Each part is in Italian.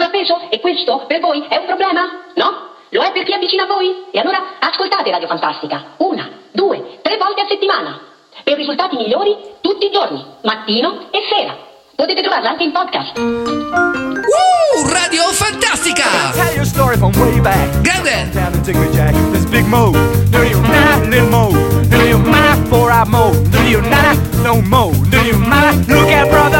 sovrappeso e questo per voi è un problema? No? Lo è per chi è vicino a voi? E allora ascoltate Radio Fantastica. Una, due, tre volte a settimana. Per risultati migliori tutti i giorni, mattino e sera. Potete trovarla anche in podcast. Uh, Radio Fantastica! Tell you a story from way back. Grande! Down in Jack, this big mo. Do you not little mo? Do you mind for I mo? Do you not no mo? Do you mind? Look at brother,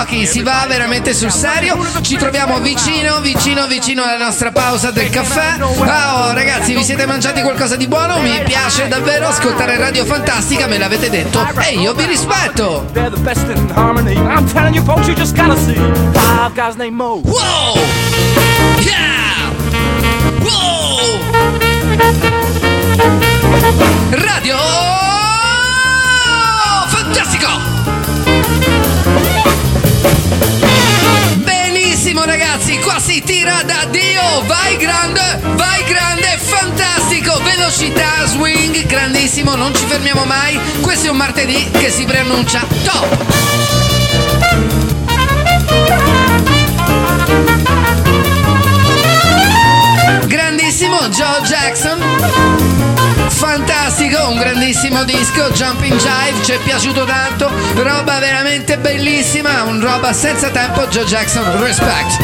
giochi, si va veramente sul serio, ci troviamo vicino, vicino, vicino alla nostra pausa del caffè. Ah, oh, ragazzi, vi siete mangiati qualcosa di buono? Mi piace davvero ascoltare Radio Fantastica, me l'avete detto e io vi rispetto! Wow! Yeah! Wow! Radio Fantastico! Velocità, swing, grandissimo, non ci fermiamo mai. Questo è un martedì che si preannuncia top! Grandissimo Joe Jackson. Fantastico, un grandissimo disco, Jumping Jive, ci è piaciuto tanto, roba veramente bellissima, un roba senza tempo, Joe Jackson, respect.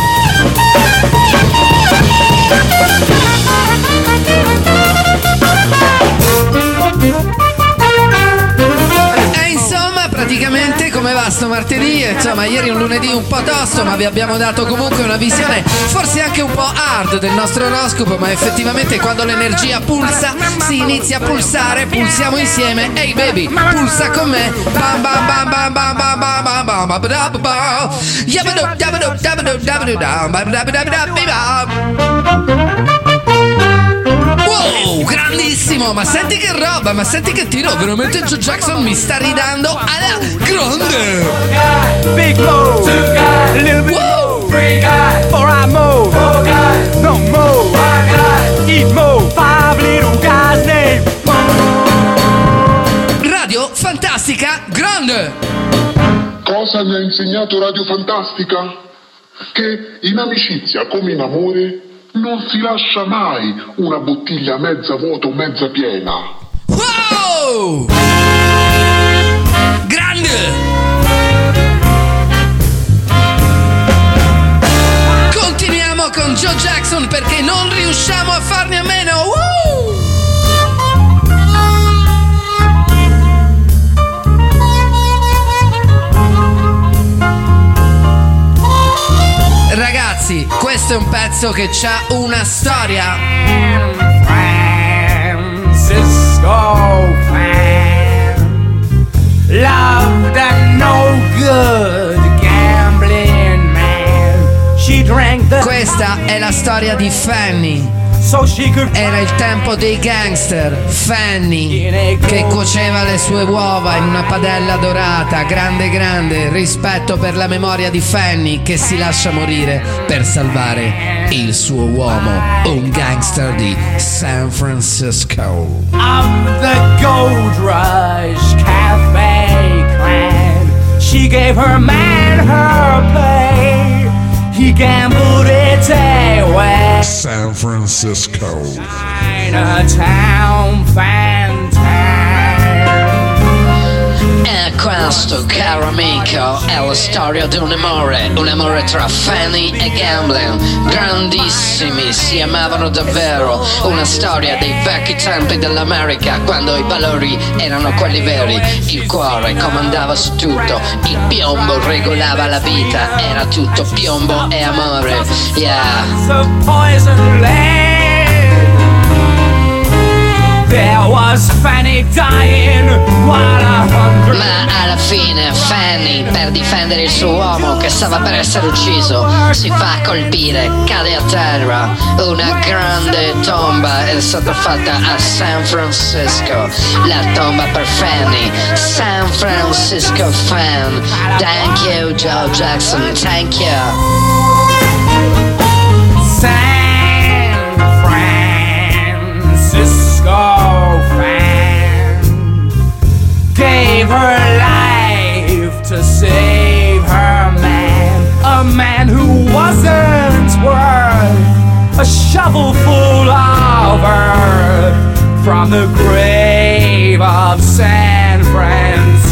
E insomma, praticamente come va sto martedì? Insomma, ieri un lunedì un po' tosto, ma vi abbiamo dato comunque una visione forse anche un po' hard del nostro oroscopo, ma effettivamente quando l'energia pulsa, si inizia a pulsare, pulsiamo insieme. Ehi baby, pulsa con me. Bam bam bam bam bam bam bam bam bam bam bam bam yabadu, yabadu, yabadu, dam, bam, bam, bam, bam, bam. Wow, grandissimo! Ma senti che roba, ma senti che tiro! Veramente Joe Jackson mi sta ridando alla grande! guy, big Mo. Two guys, little bit! Three guys, four I Mo. Four no Mo. Five guys, eat Mo. Five little guys named Radio Fantastica Grande! Cosa mi ha insegnato Radio Fantastica? Che in amicizia come in amore non si lascia mai una bottiglia mezza vuota o mezza piena. Wow! Grande! Continuiamo con Joe Jackson perché non riusciamo a farne questo è un pezzo che ha una storia. Francisco fan. Loved a no good gambling man. She drank the Questa è la storia di Fanny. So she could Era il tempo dei gangster, Fanny, che cuoceva le sue uova in una padella dorata, grande grande, rispetto per la memoria di Fanny che si lascia morire per salvare il suo uomo, un gangster di San Francisco. of the Gold Rush Cafe clan. She gave her man her pay. He gambled. San Francisco. Chinatown questo, caro amico, è la storia di un amore, un amore tra Fanny e Gambling. Grandissimi, si amavano davvero. Una storia dei vecchi tempi dell'America, quando i valori erano quelli veri. Il cuore comandava su tutto, il piombo regolava la vita, era tutto piombo e amore. Yeah. There was Fanny dying, a hundred. Ma alla fine Fanny, per difendere il suo uomo che stava per essere ucciso, si fa colpire, cade a terra. Una grande tomba è stata fatta a San Francisco. La tomba per Fanny. San Francisco fan. Thank you, Joe Jackson. Thank you. Man who wasn't worth a shovelful of earth from the grave of San Francisco.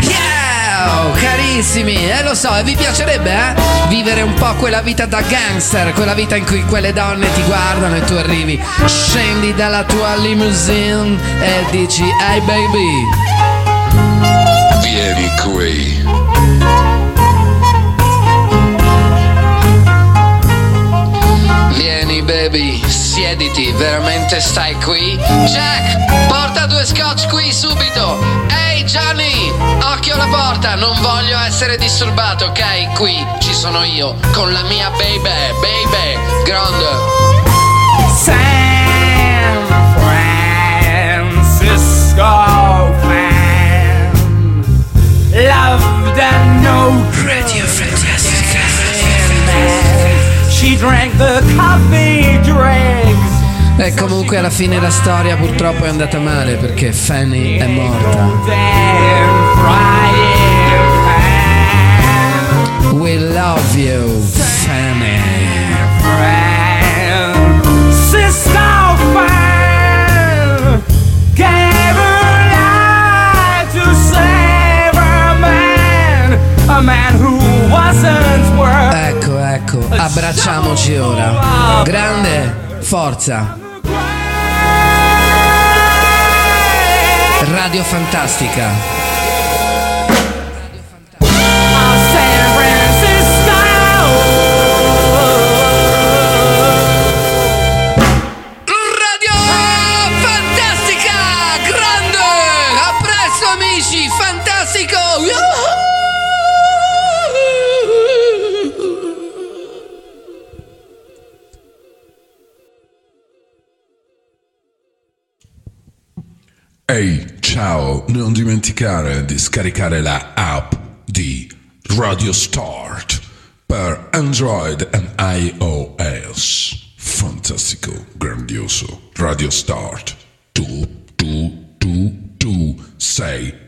Ciao, carissimi! E lo so, e vi piacerebbe, eh? Vivere un po' quella vita da gangster, quella vita in cui quelle donne ti guardano e tu arrivi, scendi dalla tua limousine e dici, hey baby, Vieni qui. vieni baby, siediti, veramente stai qui? Jack, porta due scotch qui subito! Ehi Johnny, occhio alla porta, non voglio essere disturbato, ok? Qui ci sono io, con la mia baby, baby, grande. E comunque alla fine la storia purtroppo è andata male perché Fanny è morta. We love you, Fanny. Abbracciamoci ora. Grande, forza. Radio Fantastica. Ehi, ciao, non dimenticare di scaricare la app di Radio Start per Android e iOS. Fantastico, grandioso. Radio Start. Tu, tu, tu, tu sei.